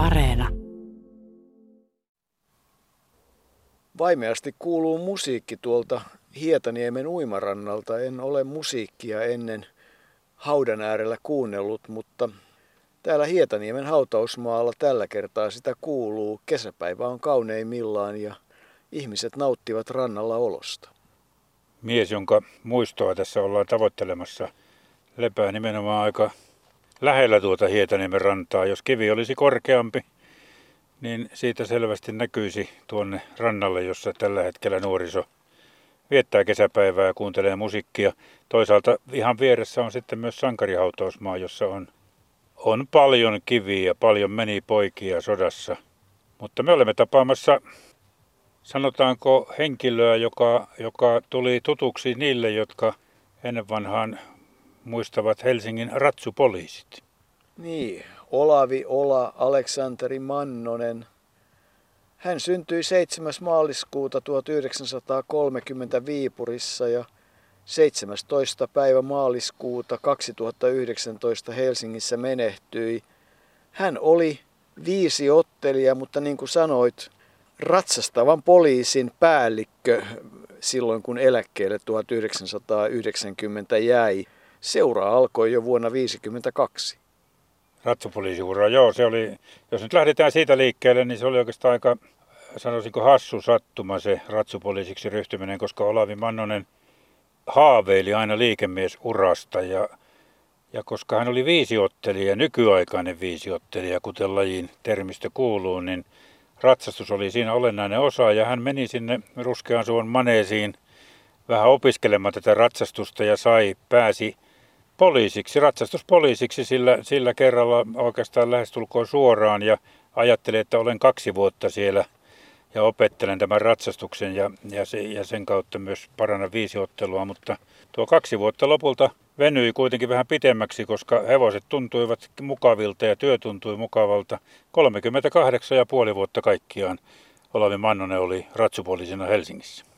Areena. Vaimeasti kuuluu musiikki tuolta Hietaniemen uimarannalta. En ole musiikkia ennen haudan äärellä kuunnellut, mutta täällä Hietaniemen hautausmaalla tällä kertaa sitä kuuluu. Kesäpäivä on kauneimmillaan ja ihmiset nauttivat rannalla olosta. Mies, jonka muistoa tässä ollaan tavoittelemassa, lepää nimenomaan aika lähellä tuota Hietaniemen rantaa. Jos kivi olisi korkeampi, niin siitä selvästi näkyisi tuonne rannalle, jossa tällä hetkellä nuoriso viettää kesäpäivää ja kuuntelee musiikkia. Toisaalta ihan vieressä on sitten myös sankarihautausmaa, jossa on, on paljon kiviä, paljon meni poikia sodassa. Mutta me olemme tapaamassa, sanotaanko, henkilöä, joka, joka tuli tutuksi niille, jotka ennen vanhaan muistavat Helsingin ratsupoliisit. Niin, Olavi Ola Aleksanteri Mannonen. Hän syntyi 7. maaliskuuta 1930 Viipurissa ja 17. päivä maaliskuuta 2019 Helsingissä menehtyi. Hän oli viisi ottelija, mutta niin kuin sanoit, ratsastavan poliisin päällikkö silloin kun eläkkeelle 1990 jäi. Seura alkoi jo vuonna 1952. Ratsupoliisiura, joo, se oli, jos nyt lähdetään siitä liikkeelle, niin se oli oikeastaan aika, sanoisinko hassu sattuma se ratsupoliisiksi ryhtyminen, koska Olavi Mannonen haaveili aina liikemiesurasta ja, ja koska hän oli viisiottelija, nykyaikainen viisiottelija, kuten lajin termistö kuuluu, niin ratsastus oli siinä olennainen osa ja hän meni sinne Ruskean suon maneesiin vähän opiskelemaan tätä ratsastusta ja sai, pääsi poliisiksi, ratsastuspoliisiksi sillä, sillä kerralla oikeastaan lähestulkoon suoraan ja ajattelin, että olen kaksi vuotta siellä ja opettelen tämän ratsastuksen ja, ja, se, ja sen kautta myös paranna viisiottelua, mutta tuo kaksi vuotta lopulta venyi kuitenkin vähän pitemmäksi, koska hevoset tuntuivat mukavilta ja työ tuntui mukavalta. 38 ja puoli vuotta kaikkiaan Olavi Mannonen oli ratsupoliisina Helsingissä.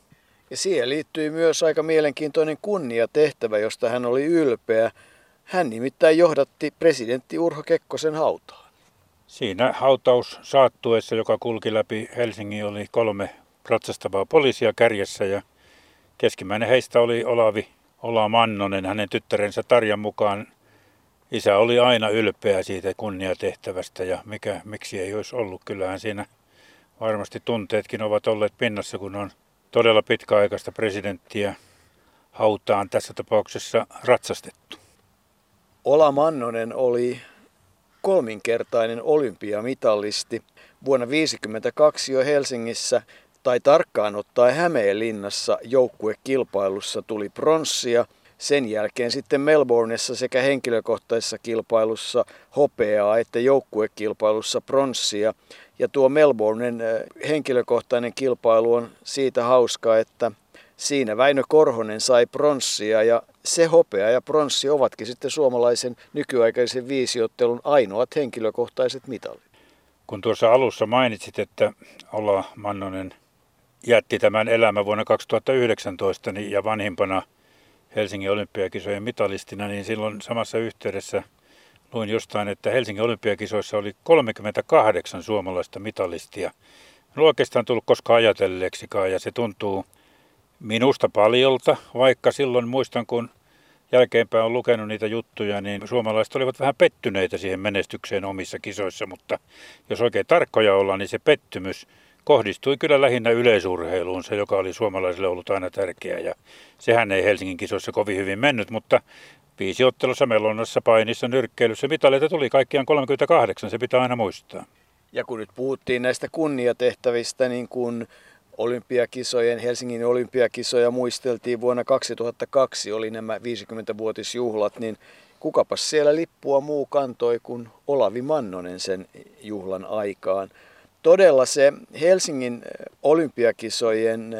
Ja siihen liittyy myös aika mielenkiintoinen kunniatehtävä, josta hän oli ylpeä. Hän nimittäin johdatti presidentti Urho Kekkosen hautaa. Siinä hautaus saattuessa, joka kulki läpi Helsingin, oli kolme ratsastavaa poliisia kärjessä ja keskimmäinen heistä oli Olavi Ola Mannonen, hänen tyttärensä Tarjan mukaan. Isä oli aina ylpeä siitä kunniatehtävästä ja mikä, miksi ei olisi ollut. Kyllähän siinä varmasti tunteetkin ovat olleet pinnassa, kun on todella pitkäaikaista presidenttiä hautaan tässä tapauksessa ratsastettu. Ola Mannonen oli kolminkertainen olympiamitalisti. Vuonna 1952 jo Helsingissä tai tarkkaan ottaen Hämeenlinnassa joukkuekilpailussa tuli pronssia. Sen jälkeen sitten Melbourneissa sekä henkilökohtaisessa kilpailussa hopeaa että joukkuekilpailussa pronssia. Ja tuo Melbournen henkilökohtainen kilpailu on siitä hauska, että siinä Väinö Korhonen sai pronssia ja se hopea ja pronssi ovatkin sitten suomalaisen nykyaikaisen viisiottelun ainoat henkilökohtaiset mitalit. Kun tuossa alussa mainitsit, että Ola Mannonen jätti tämän elämän vuonna 2019 niin, ja vanhimpana Helsingin olympiakisojen mitalistina, niin silloin samassa yhteydessä – luin jostain, että Helsingin olympiakisoissa oli 38 suomalaista mitalistia. En ole oikeastaan tullut koskaan ajatelleeksikaan ja se tuntuu minusta paljolta, vaikka silloin muistan, kun jälkeenpäin on lukenut niitä juttuja, niin suomalaiset olivat vähän pettyneitä siihen menestykseen omissa kisoissa, mutta jos oikein tarkkoja ollaan, niin se pettymys kohdistui kyllä lähinnä yleisurheiluun, se joka oli suomalaisille ollut aina tärkeää. Ja sehän ei Helsingin kisoissa kovin hyvin mennyt, mutta Viisi ottelussa melonnassa, painissa, nyrkkeilyssä. Mitaleita tuli kaikkiaan 38, se pitää aina muistaa. Ja kun nyt puhuttiin näistä kunniatehtävistä, niin kun olympiakisojen, Helsingin olympiakisoja muisteltiin vuonna 2002, oli nämä 50-vuotisjuhlat, niin kukapas siellä lippua muu kantoi kuin Olavi Mannonen sen juhlan aikaan. Todella se Helsingin olympiakisojen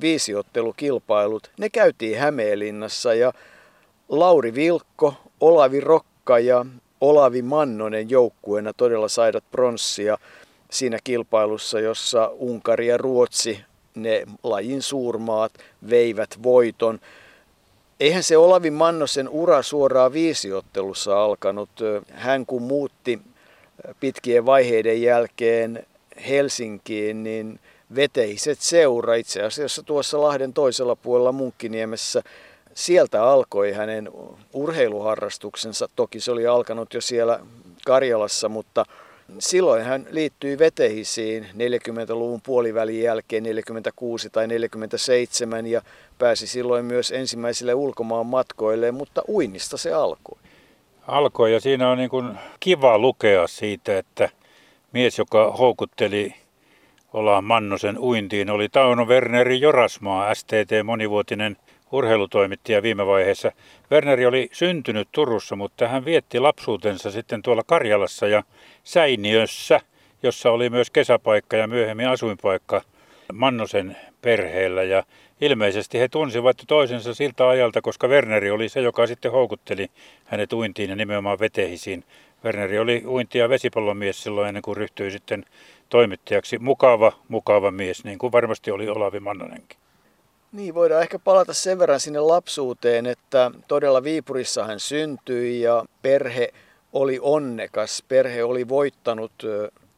viisiottelukilpailut, ne käytiin Hämeenlinnassa ja Lauri Vilkko, Olavi Rokka ja Olavi Mannonen joukkueena todella saivat pronssia siinä kilpailussa, jossa Unkari ja Ruotsi, ne lajin suurmaat, veivät voiton. Eihän se Olavi Mannosen ura suoraan viisiottelussa alkanut. Hän kun muutti pitkien vaiheiden jälkeen Helsinkiin, niin veteiset seura itse asiassa tuossa Lahden toisella puolella Munkkiniemessä. Sieltä alkoi hänen urheiluharrastuksensa. Toki se oli alkanut jo siellä Karjalassa, mutta silloin hän liittyi vetehisiin 40-luvun puolivälin jälkeen 46 tai 47 ja pääsi silloin myös ensimmäisille ulkomaan matkoille, mutta uinnista se alkoi. Alkoi ja siinä on niin kuin kiva lukea siitä, että mies, joka houkutteli Olaan Mannosen uintiin, oli Tauno Werneri Jorasmaa, STT monivuotinen urheilutoimittaja viime vaiheessa. Werneri oli syntynyt Turussa, mutta hän vietti lapsuutensa sitten tuolla Karjalassa ja Säiniössä, jossa oli myös kesäpaikka ja myöhemmin asuinpaikka Mannosen perheellä. Ja ilmeisesti he tunsivat toisensa siltä ajalta, koska Werneri oli se, joka sitten houkutteli hänet uintiin ja nimenomaan vetehisiin. Werneri oli uinti- ja vesipallomies silloin ennen kuin ryhtyi sitten toimittajaksi. Mukava, mukava mies, niin kuin varmasti oli Olavi Mannonenkin. Niin, voidaan ehkä palata sen verran sinne lapsuuteen, että todella Viipurissa hän syntyi ja perhe oli onnekas. Perhe oli voittanut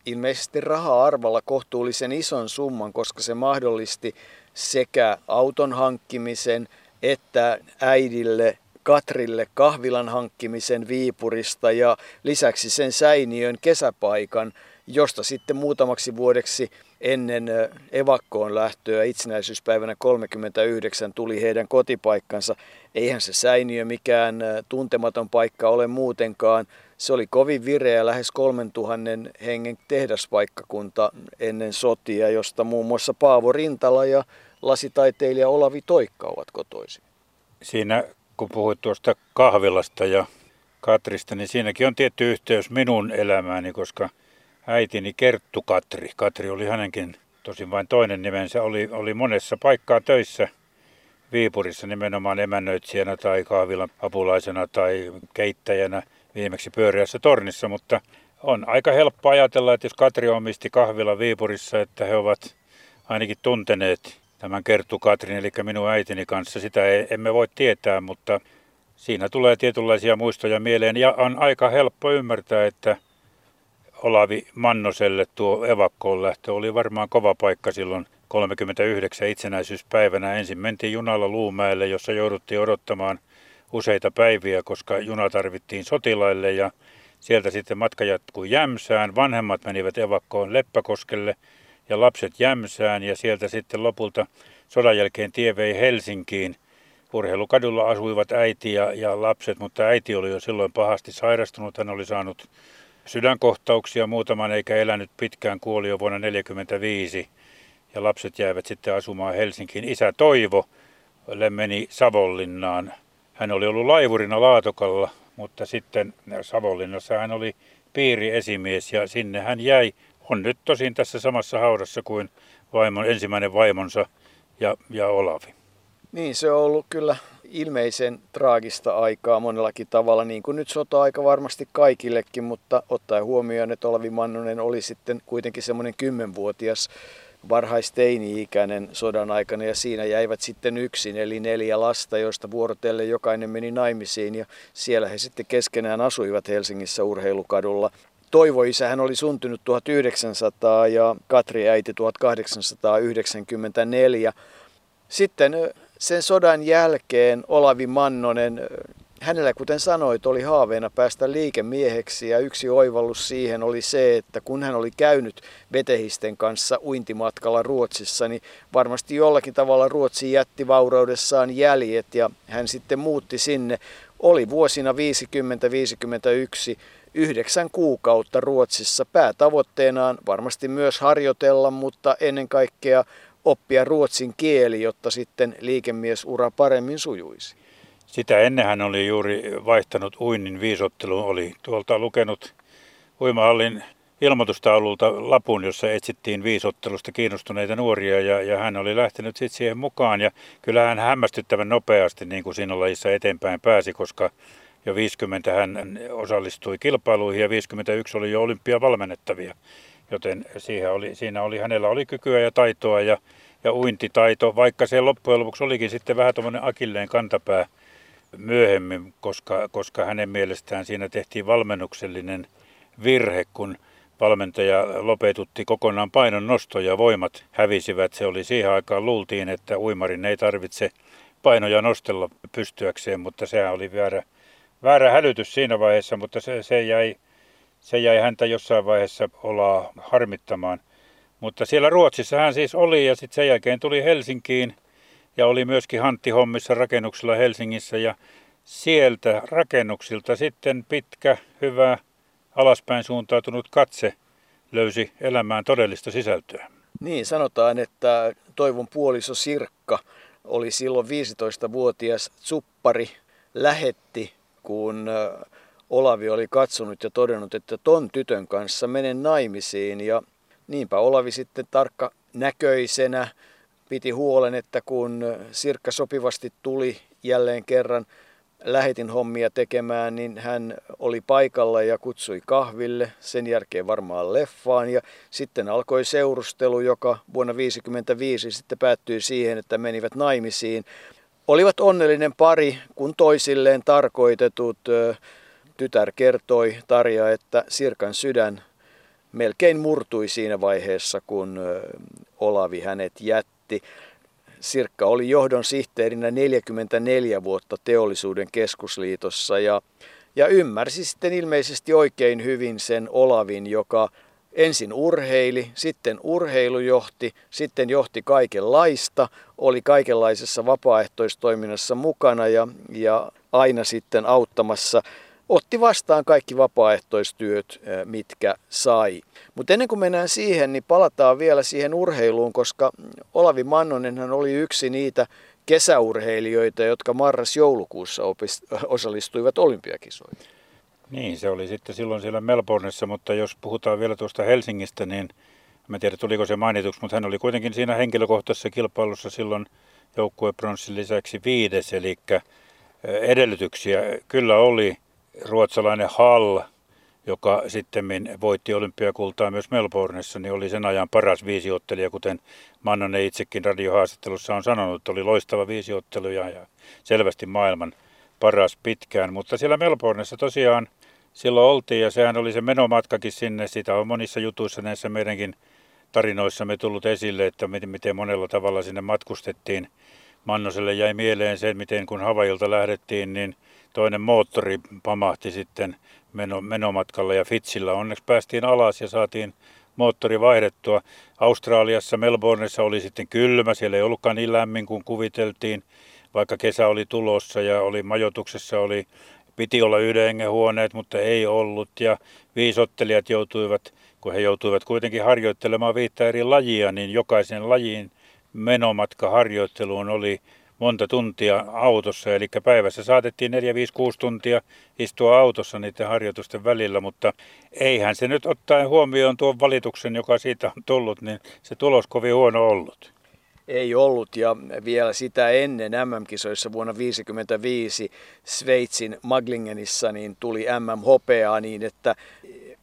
ilmeisesti raha-arvalla kohtuullisen ison summan, koska se mahdollisti sekä auton hankkimisen että äidille Katrille kahvilan hankkimisen Viipurista ja lisäksi sen säiniön kesäpaikan, josta sitten muutamaksi vuodeksi ennen evakkoon lähtöä itsenäisyyspäivänä 39 tuli heidän kotipaikkansa. Eihän se säiniö mikään tuntematon paikka ole muutenkaan. Se oli kovin vireä, lähes 3000 hengen tehdaspaikkakunta ennen sotia, josta muun muassa Paavo Rintala ja lasitaiteilija Olavi Toikka ovat kotoisin. Siinä kun puhuit tuosta kahvilasta ja Katrista, niin siinäkin on tietty yhteys minun elämääni, koska äitini Kerttu Katri, Katri oli hänenkin tosin vain toinen nimensä, oli, oli monessa paikkaa töissä Viipurissa nimenomaan emännöitsijänä tai kahvilan apulaisena tai keittäjänä viimeksi pyöreässä tornissa, mutta on aika helppo ajatella, että jos Katri omisti kahvila Viipurissa, että he ovat ainakin tunteneet tämän Kerttu Katrin, eli minun äitini kanssa. Sitä ei, emme voi tietää, mutta siinä tulee tietynlaisia muistoja mieleen. Ja on aika helppo ymmärtää, että Olavi Mannoselle tuo evakkoon lähtö oli varmaan kova paikka silloin 39 itsenäisyyspäivänä. Ensin mentiin junalla Luumäelle, jossa jouduttiin odottamaan useita päiviä, koska juna tarvittiin sotilaille ja sieltä sitten matka jatkui Jämsään. Vanhemmat menivät evakkoon Leppäkoskelle ja lapset Jämsään ja sieltä sitten lopulta sodan jälkeen tie vei Helsinkiin. Urheilukadulla asuivat äiti ja, ja lapset, mutta äiti oli jo silloin pahasti sairastunut. Hän oli saanut sydänkohtauksia muutaman eikä elänyt pitkään, kuoli jo vuonna 1945 ja lapset jäivät sitten asumaan Helsinkiin. Isä Toivo meni Savonlinnaan. Hän oli ollut laivurina Laatokalla, mutta sitten Savonlinnassa hän oli piiriesimies ja sinne hän jäi on nyt tosin tässä samassa haudassa kuin vaimon, ensimmäinen vaimonsa ja, ja Olavi. Niin, se on ollut kyllä ilmeisen traagista aikaa monellakin tavalla, niin kuin nyt sota-aika varmasti kaikillekin, mutta ottaen huomioon, että Olavi Mannonen oli sitten kuitenkin semmoinen kymmenvuotias varhaisteini-ikäinen sodan aikana ja siinä jäivät sitten yksin, eli neljä lasta, joista vuorotellen jokainen meni naimisiin ja siellä he sitten keskenään asuivat Helsingissä urheilukadulla. Toivo hän oli syntynyt 1900 ja Katri äiti 1894. Sitten sen sodan jälkeen Olavi Mannonen, hänellä kuten sanoit, oli haaveena päästä liikemieheksi ja yksi oivallus siihen oli se, että kun hän oli käynyt vetehisten kanssa uintimatkalla Ruotsissa, niin varmasti jollakin tavalla Ruotsi jätti vauraudessaan jäljet ja hän sitten muutti sinne. Oli vuosina 50-51 yhdeksän kuukautta Ruotsissa päätavoitteenaan varmasti myös harjoitella, mutta ennen kaikkea oppia ruotsin kieli, jotta sitten liikemiesura paremmin sujuisi. Sitä ennen hän oli juuri vaihtanut uinnin viisotteluun, oli tuolta lukenut uimahallin ilmoitustaululta lapun, jossa etsittiin viisottelusta kiinnostuneita nuoria ja, ja hän oli lähtenyt sitten siihen mukaan ja kyllä hän hämmästyttävän nopeasti niin kuin siinä lajissa eteenpäin pääsi, koska jo 50 hän osallistui kilpailuihin ja 51 oli jo olympiavalmennettavia. Joten siihen oli, siinä oli, hänellä oli kykyä ja taitoa ja, ja uintitaito, vaikka se loppujen lopuksi olikin sitten vähän tuommoinen akilleen kantapää myöhemmin, koska, koska hänen mielestään siinä tehtiin valmennuksellinen virhe, kun valmentaja lopetutti kokonaan painon nostoja, voimat hävisivät. Se oli siihen aikaan, luultiin, että uimarin ei tarvitse painoja nostella pystyäkseen, mutta sehän oli väärä, väärä hälytys siinä vaiheessa, mutta se, se, jäi, se jäi häntä jossain vaiheessa olla harmittamaan. Mutta siellä Ruotsissa hän siis oli ja sitten sen jälkeen tuli Helsinkiin ja oli myöskin Hantti hommissa rakennuksella Helsingissä ja sieltä rakennuksilta sitten pitkä, hyvä, alaspäin suuntautunut katse löysi elämään todellista sisältöä. Niin, sanotaan, että Toivon puoliso Sirkka oli silloin 15-vuotias suppari, lähetti, kun Olavi oli katsonut ja todennut, että ton tytön kanssa menen naimisiin. Ja niinpä Olavi sitten tarkka näköisenä piti huolen, että kun Sirkka sopivasti tuli jälleen kerran lähetin hommia tekemään, niin hän oli paikalla ja kutsui kahville, sen jälkeen varmaan leffaan ja sitten alkoi seurustelu, joka vuonna 1955 sitten päättyi siihen, että menivät naimisiin. Olivat onnellinen pari, kun toisilleen tarkoitetut. Tytär kertoi Tarja, että Sirkan sydän melkein murtui siinä vaiheessa, kun Olavi hänet jätti. Sirkka oli johdon sihteerinä 44 vuotta teollisuuden keskusliitossa ja, ja ymmärsi sitten ilmeisesti oikein hyvin sen Olavin, joka ensin urheili, sitten urheilujohti, sitten johti kaikenlaista, oli kaikenlaisessa vapaaehtoistoiminnassa mukana ja, ja aina sitten auttamassa otti vastaan kaikki vapaaehtoistyöt, mitkä sai. Mutta ennen kuin mennään siihen, niin palataan vielä siihen urheiluun, koska Olavi Mannonenhan oli yksi niitä kesäurheilijoita, jotka marras-joulukuussa osallistuivat olympiakisoihin. Niin, se oli sitten silloin siellä Melbourneissa, mutta jos puhutaan vielä tuosta Helsingistä, niin en tiedä tuliko se mainituksi, mutta hän oli kuitenkin siinä henkilökohtaisessa kilpailussa silloin joukkuepronssin lisäksi viides, eli edellytyksiä kyllä oli ruotsalainen Hall, joka sitten voitti olympiakultaa myös Melbourneissa, niin oli sen ajan paras viisiottelija, kuten Mannonen itsekin radiohaastattelussa on sanonut, oli loistava viisiottelu ja selvästi maailman paras pitkään. Mutta siellä Melbourneissa tosiaan silloin oltiin ja sehän oli se menomatkakin sinne. Sitä on monissa jutuissa näissä meidänkin tarinoissamme tullut esille, että miten monella tavalla sinne matkustettiin. Mannoselle jäi mieleen se, miten kun Havajilta lähdettiin, niin – toinen moottori pamahti sitten meno, menomatkalla ja Fitsillä onneksi päästiin alas ja saatiin moottori vaihdettua. Australiassa, Melbourneissa oli sitten kylmä, siellä ei ollutkaan niin lämmin kuin kuviteltiin, vaikka kesä oli tulossa ja oli majoituksessa, oli, piti olla yhden hengen huoneet, mutta ei ollut ja viisottelijat joutuivat, kun he joutuivat kuitenkin harjoittelemaan viittä eri lajia, niin jokaisen lajin menomatka harjoitteluun oli monta tuntia autossa, eli päivässä saatettiin 4, 5, 6 tuntia istua autossa niiden harjoitusten välillä, mutta eihän se nyt ottaen huomioon tuon valituksen, joka siitä on tullut, niin se tulos kovin huono ollut. Ei ollut ja vielä sitä ennen MM-kisoissa vuonna 1955 Sveitsin Maglingenissa niin tuli MM-hopeaa niin, että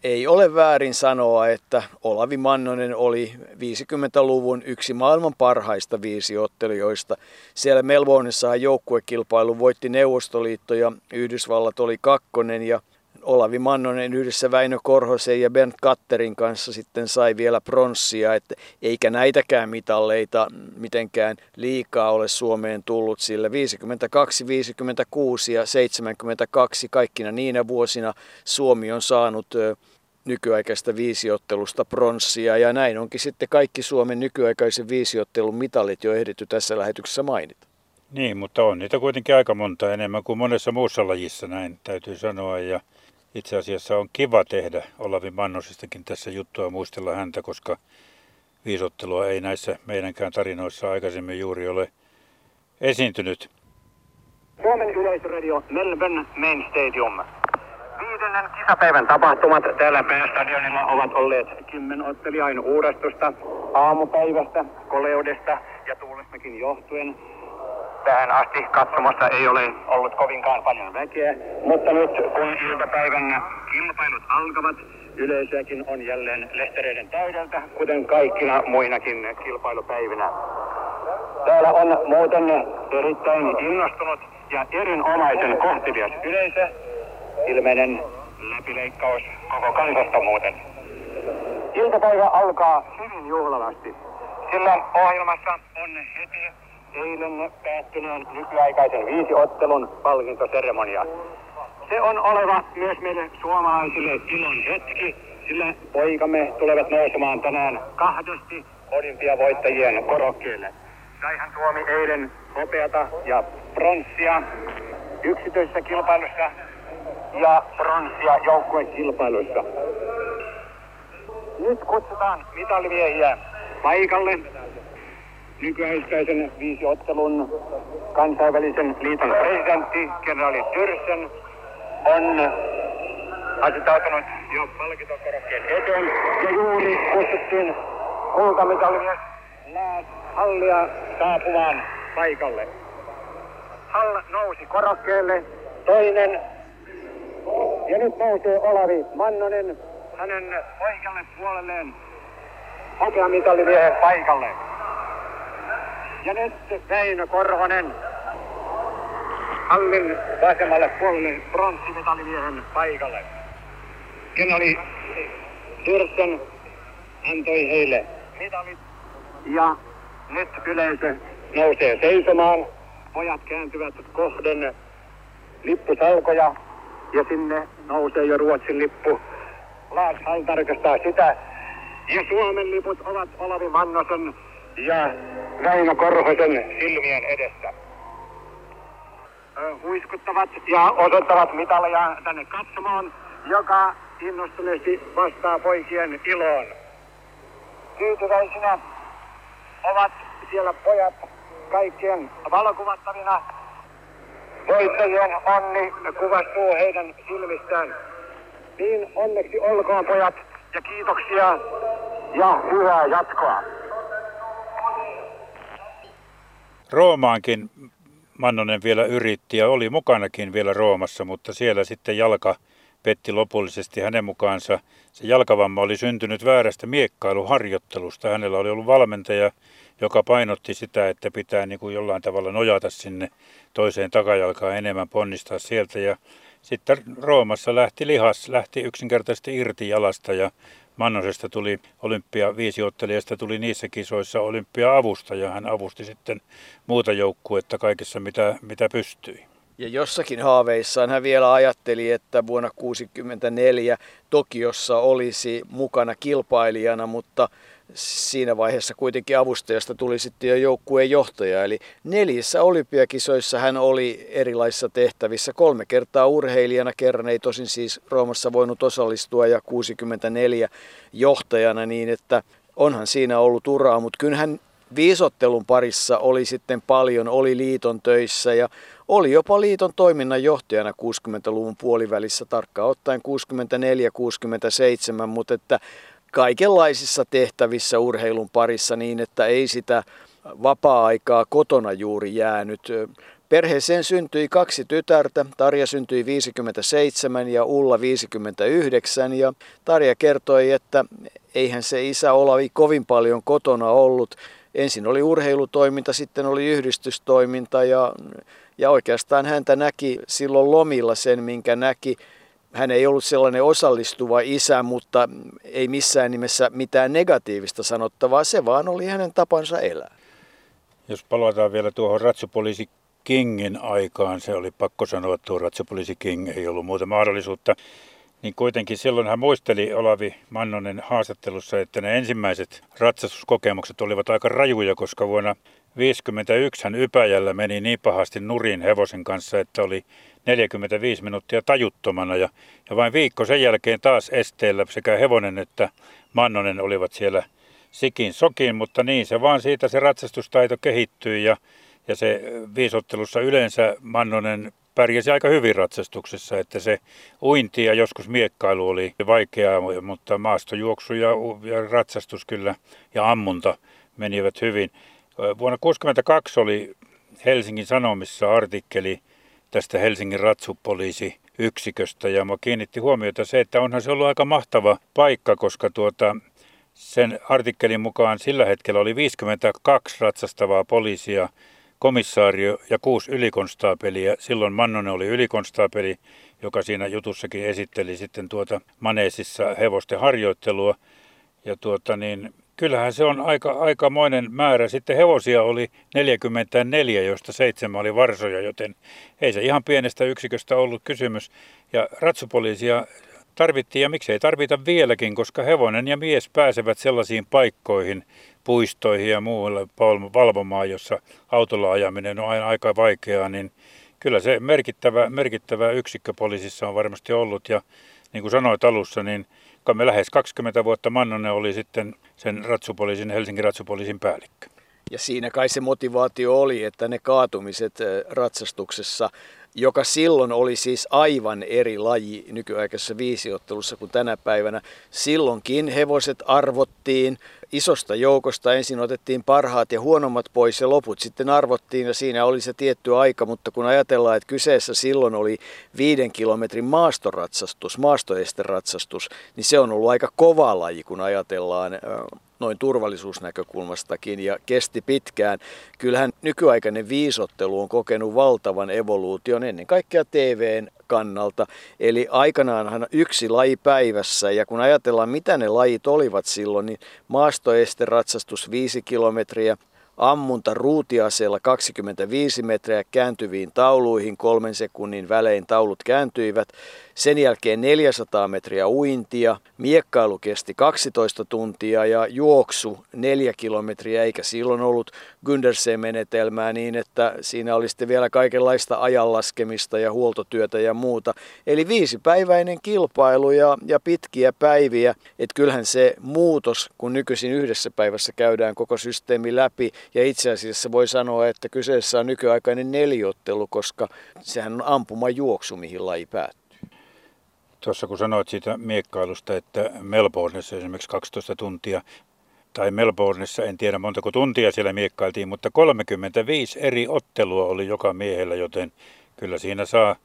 ei ole väärin sanoa, että Olavi Mannonen oli 50-luvun yksi maailman parhaista viisiottelijoista. Siellä Melbourneissa joukkuekilpailu voitti Neuvostoliitto ja Yhdysvallat oli kakkonen ja Olavi Mannonen yhdessä Väinö Korhosen ja Bernd Katterin kanssa sitten sai vielä pronssia, että eikä näitäkään mitalleita mitenkään liikaa ole Suomeen tullut, sillä 52, 56 ja 72 kaikkina niinä vuosina Suomi on saanut nykyaikaista viisiottelusta pronssia ja näin onkin sitten kaikki Suomen nykyaikaisen viisiottelun mitalit jo ehditty tässä lähetyksessä mainita. Niin, mutta on niitä kuitenkin aika monta enemmän kuin monessa muussa lajissa, näin täytyy sanoa. Ja itse asiassa on kiva tehdä Olavi Mannosistakin tässä juttua muistella häntä, koska viisottelua ei näissä meidänkään tarinoissa aikaisemmin juuri ole esiintynyt. Suomen yleisradio Melbourne Main Stadium. Viidennen kisapäivän tapahtumat täällä päästadionilla ovat olleet kymmenottelijain uudastusta, aamupäivästä, koleudesta ja tuulestakin johtuen. Tähän asti katsomassa ei ole ollut kovinkaan paljon väkeä, mutta nyt kun iltapäivän kilpailut alkavat, yleisöäkin on jälleen lehtereiden täydeltä, kuten kaikkina muinakin kilpailupäivinä. Täällä on muuten erittäin innostunut ja erinomaisen kohtelias yleisö, ilmeinen läpileikkaus koko kansasta muuten. Iltapäivä alkaa hyvin juhlavasti, sillä ohjelmassa on heti eilen päättyneen nykyaikaisen viisiottelun palkintoseremonia. Se on oleva myös meille suomalaisille ilon hetki, sillä poikamme tulevat nousemaan tänään kahdesti olympiavoittajien korokkeelle. Saihan Suomi eilen hopeata ja pronssia yksityisessä kilpailussa ja pronssia joukkuekilpailuissa. Nyt kutsutaan mitallimiehiä paikalle nykyaikaisen viisiottelun kansainvälisen liiton presidentti, kenraali Tyrsen, on asettautunut jo palkintokorokkeen eteen ja juuri kutsuttiin kultamitalimies Lääs Hallia saapumaan paikalle. Hall nousi korokkeelle, toinen, ja nyt nousee Olavi Mannonen hänen oikealle puolelleen hopeamitalimiehen paikalle. Ja nyt Väinö Korhonen Hallin vasemmalle puolelle pronssimetallimiehen paikalle. Kenali Tyrsten antoi heille mitalit. Ja nyt yleisö nousee seisomaan. Pojat kääntyvät kohden lippusalkoja ja sinne nousee jo Ruotsin lippu. Lars Hall tarkastaa sitä. Ja Suomen liput ovat Olavi Mannosen ja Väinö Korhosen silmien edessä. Huiskuttavat ja osoittavat mitaleja tänne katsomaan, joka innostuneesti vastaa poikien iloon. Tyytyväisinä ovat siellä pojat kaikkien valokuvattavina. Voittajien onni kuvastuu heidän silmistään. Niin onneksi olkoon pojat ja kiitoksia ja hyvää jatkoa. Roomaankin Mannonen vielä yritti ja oli mukanakin vielä Roomassa, mutta siellä sitten jalka petti lopullisesti hänen mukaansa. Se jalkavamma oli syntynyt väärästä miekkailuharjoittelusta. Hänellä oli ollut valmentaja, joka painotti sitä, että pitää niin kuin jollain tavalla nojata sinne toiseen takajalkaan enemmän ponnistaa sieltä. Ja sitten Roomassa lähti lihas, lähti yksinkertaisesti irti jalasta ja Mannosesta tuli olympia viisiottelijasta tuli niissä kisoissa olympia-avustaja. Hän avusti sitten muuta joukkuetta kaikessa mitä, mitä pystyi. Ja jossakin haaveissaan hän vielä ajatteli, että vuonna 1964 Tokiossa olisi mukana kilpailijana, mutta siinä vaiheessa kuitenkin avustajasta tuli sitten jo joukkueen johtaja. Eli neljässä olympiakisoissa hän oli erilaisissa tehtävissä. Kolme kertaa urheilijana, kerran ei tosin siis Roomassa voinut osallistua ja 64 johtajana niin, että onhan siinä ollut uraa, mutta kyllähän viisottelun parissa oli sitten paljon, oli liiton töissä ja oli jopa liiton toiminnanjohtajana 60-luvun puolivälissä, tarkkaan ottaen 64-67, mutta että kaikenlaisissa tehtävissä urheilun parissa niin, että ei sitä vapaa-aikaa kotona juuri jäänyt. Perheeseen syntyi kaksi tytärtä. Tarja syntyi 57 ja Ulla 59 ja Tarja kertoi, että eihän se isä Olavi kovin paljon kotona ollut. Ensin oli urheilutoiminta, sitten oli yhdistystoiminta ja, ja oikeastaan häntä näki silloin lomilla sen, minkä näki hän ei ollut sellainen osallistuva isä, mutta ei missään nimessä mitään negatiivista sanottavaa. Se vaan oli hänen tapansa elää. Jos palataan vielä tuohon ratsupoliisi Kingin aikaan, se oli pakko sanoa, että tuo ratsupoliisi King ei ollut muuta mahdollisuutta, niin kuitenkin silloin hän muisteli Olavi Mannonen haastattelussa, että ne ensimmäiset ratsastuskokemukset olivat aika rajuja, koska vuonna 1951 hän Ypäjällä meni niin pahasti nurin hevosen kanssa, että oli 45 minuuttia tajuttomana ja, ja vain viikko sen jälkeen taas esteellä sekä hevonen että Mannonen olivat siellä sikin sokin, mutta niin se vaan siitä se ratsastustaito kehittyi ja, ja se viisottelussa yleensä Mannonen pärjäsi aika hyvin ratsastuksessa, että se uinti ja joskus miekkailu oli vaikeaa, mutta maastojuoksu ja, ja ratsastus kyllä ja ammunta menivät hyvin. Vuonna 1962 oli Helsingin Sanomissa artikkeli tästä Helsingin ratsupoliisiyksiköstä ja mä kiinnitti huomiota se, että onhan se ollut aika mahtava paikka, koska tuota, sen artikkelin mukaan sillä hetkellä oli 52 ratsastavaa poliisia, komissaario ja kuusi ylikonstaapelia. Silloin Mannonen oli ylikonstaapeli joka siinä jutussakin esitteli sitten tuota Maneesissa hevosten harjoittelua. Ja tuota niin, kyllähän se on aika, aikamoinen määrä. Sitten hevosia oli 44, joista seitsemän oli varsoja, joten ei se ihan pienestä yksiköstä ollut kysymys. Ja ratsupoliisia tarvittiin ja miksei tarvita vieläkin, koska hevonen ja mies pääsevät sellaisiin paikkoihin, puistoihin ja muualle valvomaan, jossa autolla ajaminen on aina aika vaikeaa, niin kyllä se merkittävä, merkittävä yksikkö poliisissa on varmasti ollut. Ja niin kuin sanoit alussa, niin me lähes 20 vuotta Mannonen oli sitten sen ratsupoliisin, Helsingin ratsupoliisin päällikkö. Ja siinä kai se motivaatio oli, että ne kaatumiset eh, ratsastuksessa joka silloin oli siis aivan eri laji nykyaikaisessa viisiottelussa kuin tänä päivänä. Silloinkin hevoset arvottiin isosta joukosta. Ensin otettiin parhaat ja huonommat pois ja loput sitten arvottiin ja siinä oli se tietty aika, mutta kun ajatellaan, että kyseessä silloin oli viiden kilometrin maastoratsastus, maastoesteratsastus, niin se on ollut aika kova laji, kun ajatellaan noin turvallisuusnäkökulmastakin ja kesti pitkään. Kyllähän nykyaikainen viisottelu on kokenut valtavan evoluution ennen kaikkea TVn kannalta. Eli aikanaanhan yksi laji päivässä ja kun ajatellaan mitä ne lajit olivat silloin, niin maastoesteratsastus 5 kilometriä, ammunta ruutiaseella 25 metriä kääntyviin tauluihin, kolmen sekunnin välein taulut kääntyivät. Sen jälkeen 400 metriä uintia, miekkailu kesti 12 tuntia ja juoksu 4 kilometriä, eikä silloin ollut Gündersen-menetelmää niin, että siinä oli sitten vielä kaikenlaista ajanlaskemista ja huoltotyötä ja muuta. Eli viisipäiväinen kilpailu ja, ja pitkiä päiviä, että kyllähän se muutos, kun nykyisin yhdessä päivässä käydään koko systeemi läpi, ja itse asiassa voi sanoa, että kyseessä on nykyaikainen neliottelu, koska sehän on ampuma juoksu, mihin laji päättyy. Tuossa kun sanoit siitä miekkailusta, että Melbourneissa esimerkiksi 12 tuntia, tai Melbourneissa en tiedä montako tuntia siellä miekkailtiin, mutta 35 eri ottelua oli joka miehellä, joten kyllä siinä saa,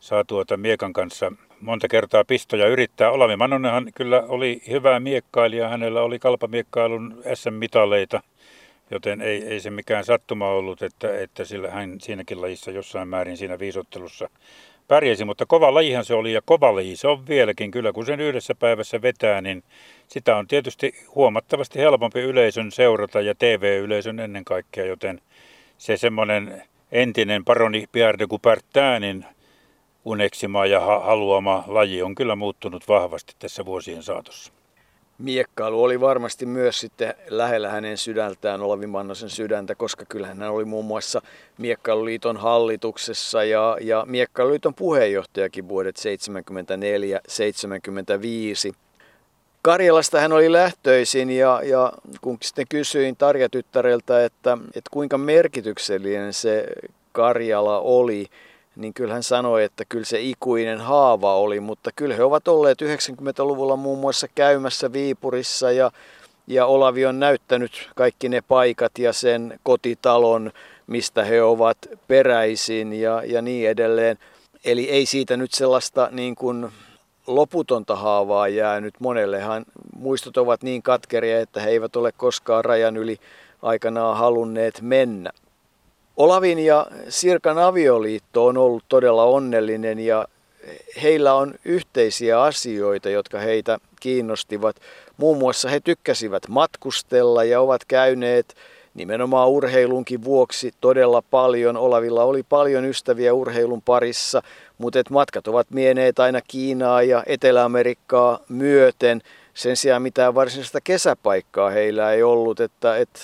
saa tuota miekan kanssa monta kertaa pistoja yrittää. Olavi Manonenhan kyllä oli hyvä miekkailija, hänellä oli kalpamiekkailun SM-mitaleita, joten ei, ei se mikään sattuma ollut, että, että sillä hän siinäkin lajissa jossain määrin siinä viisottelussa pärjäsi, mutta kova lajihan se oli ja kova laji se on vieläkin kyllä, kun sen yhdessä päivässä vetää, niin sitä on tietysti huomattavasti helpompi yleisön seurata ja TV-yleisön ennen kaikkea, joten se semmoinen entinen paroni Pierre de Coubertinin uneksima ja haluama laji on kyllä muuttunut vahvasti tässä vuosien saatossa miekkailu oli varmasti myös sitten lähellä hänen sydältään Olavi Mannosen sydäntä, koska kyllähän hän oli muun muassa Miekkailuliiton hallituksessa ja, ja Miekkailuliiton puheenjohtajakin vuodet 74-75. Karjalasta hän oli lähtöisin ja, ja kun sitten kysyin Tarja-tyttäreltä, että, että kuinka merkityksellinen se Karjala oli, niin kyllä hän sanoi, että kyllä se ikuinen haava oli, mutta kyllä he ovat olleet 90-luvulla muun muassa käymässä Viipurissa ja, ja Olavi on näyttänyt kaikki ne paikat ja sen kotitalon, mistä he ovat peräisin ja, ja niin edelleen. Eli ei siitä nyt sellaista niin kuin loputonta haavaa jäänyt. Monellehan muistot ovat niin katkeria, että he eivät ole koskaan rajan yli aikanaan halunneet mennä. Olavin ja Sirkan avioliitto on ollut todella onnellinen ja heillä on yhteisiä asioita, jotka heitä kiinnostivat. Muun muassa he tykkäsivät matkustella ja ovat käyneet nimenomaan urheilunkin vuoksi todella paljon. Olavilla oli paljon ystäviä urheilun parissa, mutta et matkat ovat mieneet aina Kiinaa ja Etelä-Amerikkaa myöten – sen sijaan mitään varsinaista kesäpaikkaa heillä ei ollut, että, että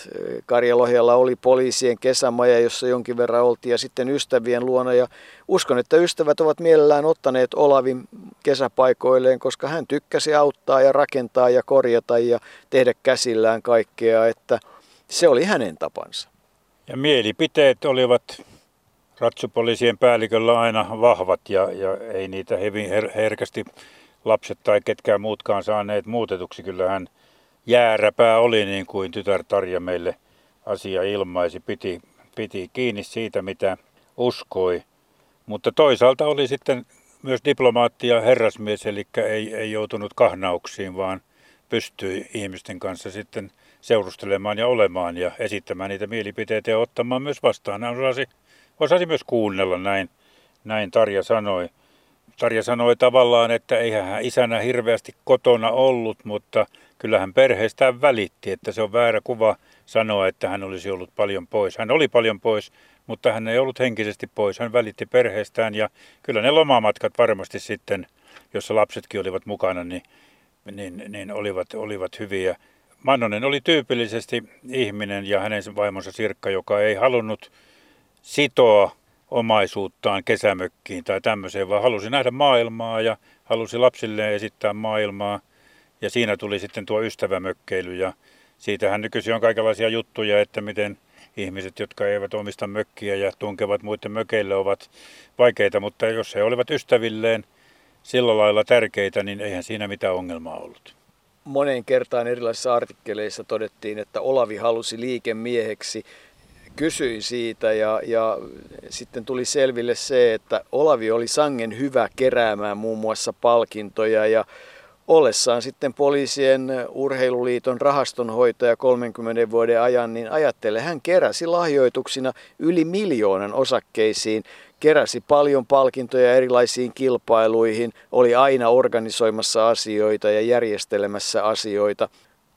Karjalohjalla oli poliisien kesämaja, jossa jonkin verran oltiin ja sitten ystävien luona ja uskon, että ystävät ovat mielellään ottaneet Olavin kesäpaikoilleen, koska hän tykkäsi auttaa ja rakentaa ja korjata ja tehdä käsillään kaikkea, että se oli hänen tapansa. Ja mielipiteet olivat ratsupoliisien päälliköllä aina vahvat ja, ja ei niitä hyvin her- herkästi lapset tai ketkään muutkaan saaneet muutetuksi. Kyllähän jääräpää oli niin kuin tytär Tarja meille asia ilmaisi. Piti, piti kiinni siitä, mitä uskoi. Mutta toisaalta oli sitten myös diplomaatti ja herrasmies, eli ei, ei joutunut kahnauksiin, vaan pystyi ihmisten kanssa sitten seurustelemaan ja olemaan ja esittämään niitä mielipiteitä ja ottamaan myös vastaan. Hän osasi, osasi myös kuunnella, näin, näin Tarja sanoi Tarja sanoi tavallaan, että eihän hän isänä hirveästi kotona ollut, mutta kyllähän perheestään välitti, että se on väärä kuva sanoa, että hän olisi ollut paljon pois. Hän oli paljon pois, mutta hän ei ollut henkisesti pois. Hän välitti perheestään ja kyllä ne lomamatkat varmasti sitten, jossa lapsetkin olivat mukana, niin, niin, niin olivat, olivat hyviä. Mannonen oli tyypillisesti ihminen ja hänen vaimonsa Sirkka, joka ei halunnut sitoa omaisuuttaan kesämökkiin tai tämmöiseen, vaan halusi nähdä maailmaa ja halusi lapsilleen esittää maailmaa. Ja siinä tuli sitten tuo ystävämökkeily ja siitähän nykyisin on kaikenlaisia juttuja, että miten ihmiset, jotka eivät omista mökkiä ja tunkevat muiden mökeille, ovat vaikeita, mutta jos he olivat ystävilleen sillä lailla tärkeitä, niin eihän siinä mitään ongelmaa ollut. Moneen kertaan erilaisissa artikkeleissa todettiin, että Olavi halusi liikemieheksi kysyin siitä ja, ja sitten tuli selville se, että Olavi oli sangen hyvä keräämään muun muassa palkintoja ja ollessaan sitten poliisien urheiluliiton rahastonhoitaja 30 vuoden ajan, niin ajattele, hän keräsi lahjoituksina yli miljoonan osakkeisiin, keräsi paljon palkintoja erilaisiin kilpailuihin, oli aina organisoimassa asioita ja järjestelemässä asioita.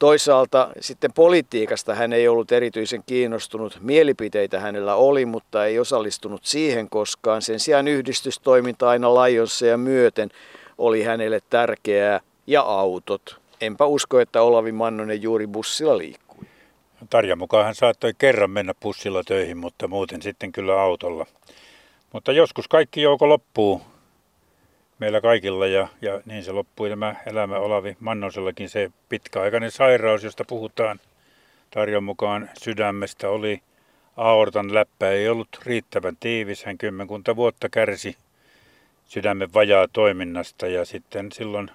Toisaalta sitten politiikasta hän ei ollut erityisen kiinnostunut. Mielipiteitä hänellä oli, mutta ei osallistunut siihen koskaan. Sen sijaan yhdistystoiminta aina Lajonssa ja myöten oli hänelle tärkeää ja autot. Enpä usko, että Olavi Mannonen juuri bussilla liikkui. Tarja mukaan hän saattoi kerran mennä bussilla töihin, mutta muuten sitten kyllä autolla. Mutta joskus kaikki jouko loppuu meillä kaikilla ja, ja niin se loppui tämä elämä Olavi Mannosellakin. Se pitkäaikainen sairaus, josta puhutaan Tarjon mukaan sydämestä, oli aortan läppä ei ollut riittävän tiivis. Hän kymmenkunta vuotta kärsi sydämen vajaa toiminnasta ja sitten silloin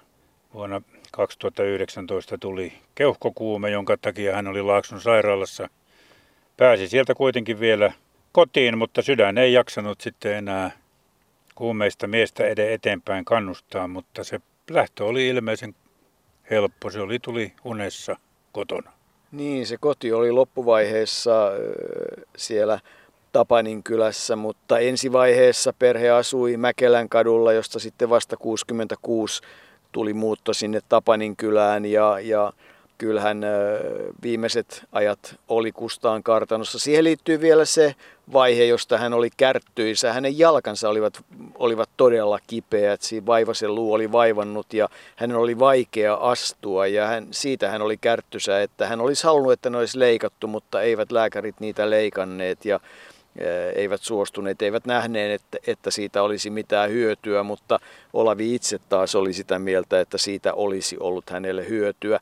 vuonna 2019 tuli keuhkokuume, jonka takia hän oli Laakson sairaalassa. Pääsi sieltä kuitenkin vielä kotiin, mutta sydän ei jaksanut sitten enää kuumeista miestä ede eteenpäin kannustaa, mutta se lähtö oli ilmeisen helppo. Se oli tuli unessa kotona. Niin, se koti oli loppuvaiheessa siellä Tapanin kylässä, mutta ensivaiheessa perhe asui Mäkelän kadulla, josta sitten vasta 66 tuli muutto sinne Tapanin kylään ja, ja kyllähän viimeiset ajat oli Kustaan kartanossa. Siihen liittyy vielä se vaihe, josta hän oli kärttyisä. Hänen jalkansa olivat, olivat todella kipeät, siinä vaivasen luu oli vaivannut ja hänen oli vaikea astua ja hän, siitä hän oli kärttysä, että hän olisi halunnut, että ne olisi leikattu, mutta eivät lääkärit niitä leikanneet ja eivät suostuneet, eivät nähneet, että, että siitä olisi mitään hyötyä, mutta Olavi itse taas oli sitä mieltä, että siitä olisi ollut hänelle hyötyä.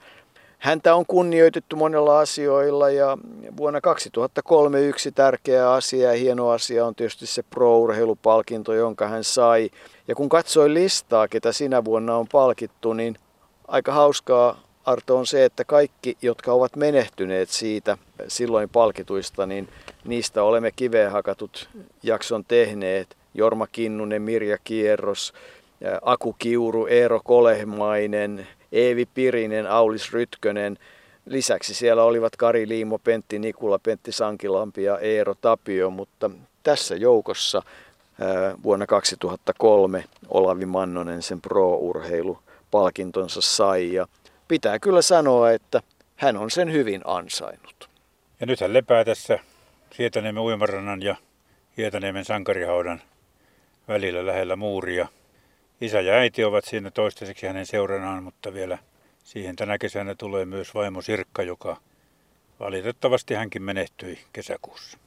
Häntä on kunnioitettu monella asioilla ja vuonna 2003 yksi tärkeä asia ja hieno asia on tietysti se pro-urheilupalkinto, jonka hän sai. Ja kun katsoi listaa, ketä sinä vuonna on palkittu, niin aika hauskaa Arto on se, että kaikki, jotka ovat menehtyneet siitä silloin palkituista, niin niistä olemme kiveen hakatut jakson tehneet. Jorma Kinnunen, Mirja Kierros, Aku Kiuru, Eero Kolehmainen, Eevi Pirinen, Aulis Rytkönen. Lisäksi siellä olivat Kari Liimo, Pentti Nikula, Pentti Sankilampi ja Eero Tapio, mutta tässä joukossa vuonna 2003 Olavi Mannonen sen pro-urheilupalkintonsa sai ja pitää kyllä sanoa, että hän on sen hyvin ansainnut. Ja nyt hän lepää tässä Hietaniemen uimarannan ja Hietaniemen sankarihaudan välillä lähellä muuria. Isä ja äiti ovat siinä toistaiseksi hänen seuranaan, mutta vielä siihen tänä kesänä tulee myös vaimo Sirkka, joka valitettavasti hänkin menehtyi kesäkuussa.